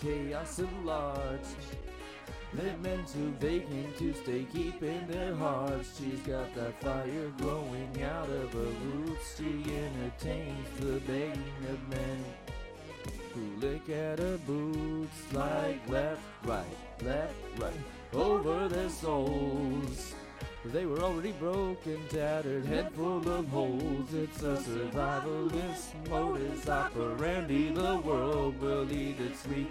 chaos at large. They're to vacant to stay keeping their hearts. She's got that fire growing out of her roots. She entertains the begging of men who lick at her boots like left, right, left, right, over their souls. They were already broken, tattered, head full of holes. It's a survivalist modus operandi. The world will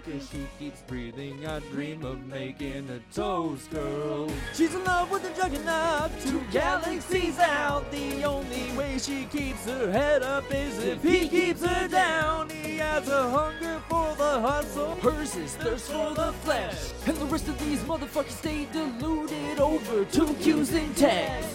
as she keeps breathing. I dream of making a toast girl. She's in love with the juggernaut, two galaxies out. The only way she keeps her head up is if he keeps her down. He has a hunger for the hustle, hers is thirst for the flesh. And the rest of these motherfuckers stay deluded over two Q's and tags.